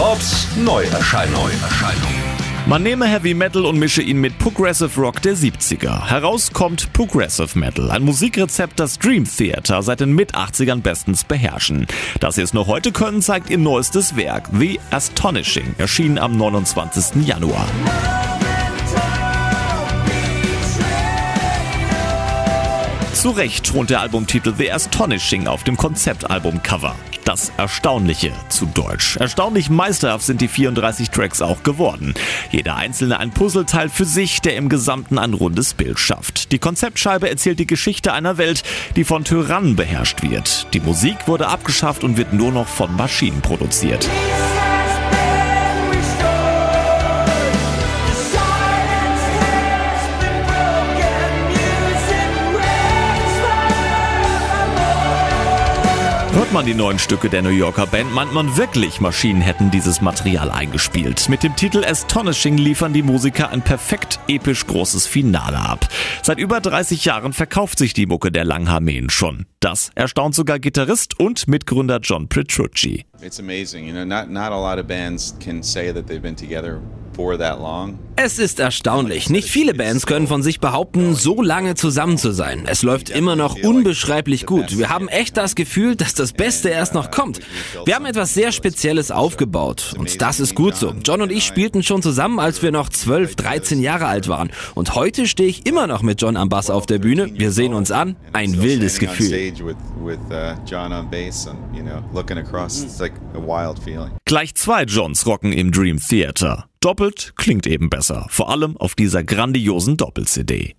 Bobs Neuerscheinung. Man nehme Heavy Metal und mische ihn mit Progressive Rock der 70er. Heraus kommt Progressive Metal, ein Musikrezept, das Dream Theater seit den Mit-80ern bestens beherrschen. Dass sie es noch heute können, zeigt ihr neuestes Werk, The Astonishing, erschienen am 29. Januar. Zu Recht thront der Albumtitel The Astonishing auf dem Konzeptalbumcover. Das Erstaunliche zu Deutsch. Erstaunlich meisterhaft sind die 34 Tracks auch geworden. Jeder einzelne ein Puzzleteil für sich, der im Gesamten ein rundes Bild schafft. Die Konzeptscheibe erzählt die Geschichte einer Welt, die von Tyrannen beherrscht wird. Die Musik wurde abgeschafft und wird nur noch von Maschinen produziert. Hört man die neuen Stücke der New Yorker Band, meint man wirklich, Maschinen hätten dieses Material eingespielt. Mit dem Titel Astonishing liefern die Musiker ein perfekt episch großes Finale ab. Seit über 30 Jahren verkauft sich die Mucke der Langhaarmähen schon. Das erstaunt sogar Gitarrist und Mitgründer John Petrucci. It's amazing, you know, not, not a lot of bands can say that they've been together. Es ist erstaunlich. Nicht viele Bands können von sich behaupten, so lange zusammen zu sein. Es läuft immer noch unbeschreiblich gut. Wir haben echt das Gefühl, dass das Beste erst noch kommt. Wir haben etwas sehr Spezielles aufgebaut. Und das ist gut so. John und ich spielten schon zusammen, als wir noch 12, 13 Jahre alt waren. Und heute stehe ich immer noch mit John am Bass auf der Bühne. Wir sehen uns an. Ein wildes Gefühl. Gleich zwei Johns rocken im Dream Theater. Doppelt klingt eben besser, vor allem auf dieser grandiosen Doppel-CD.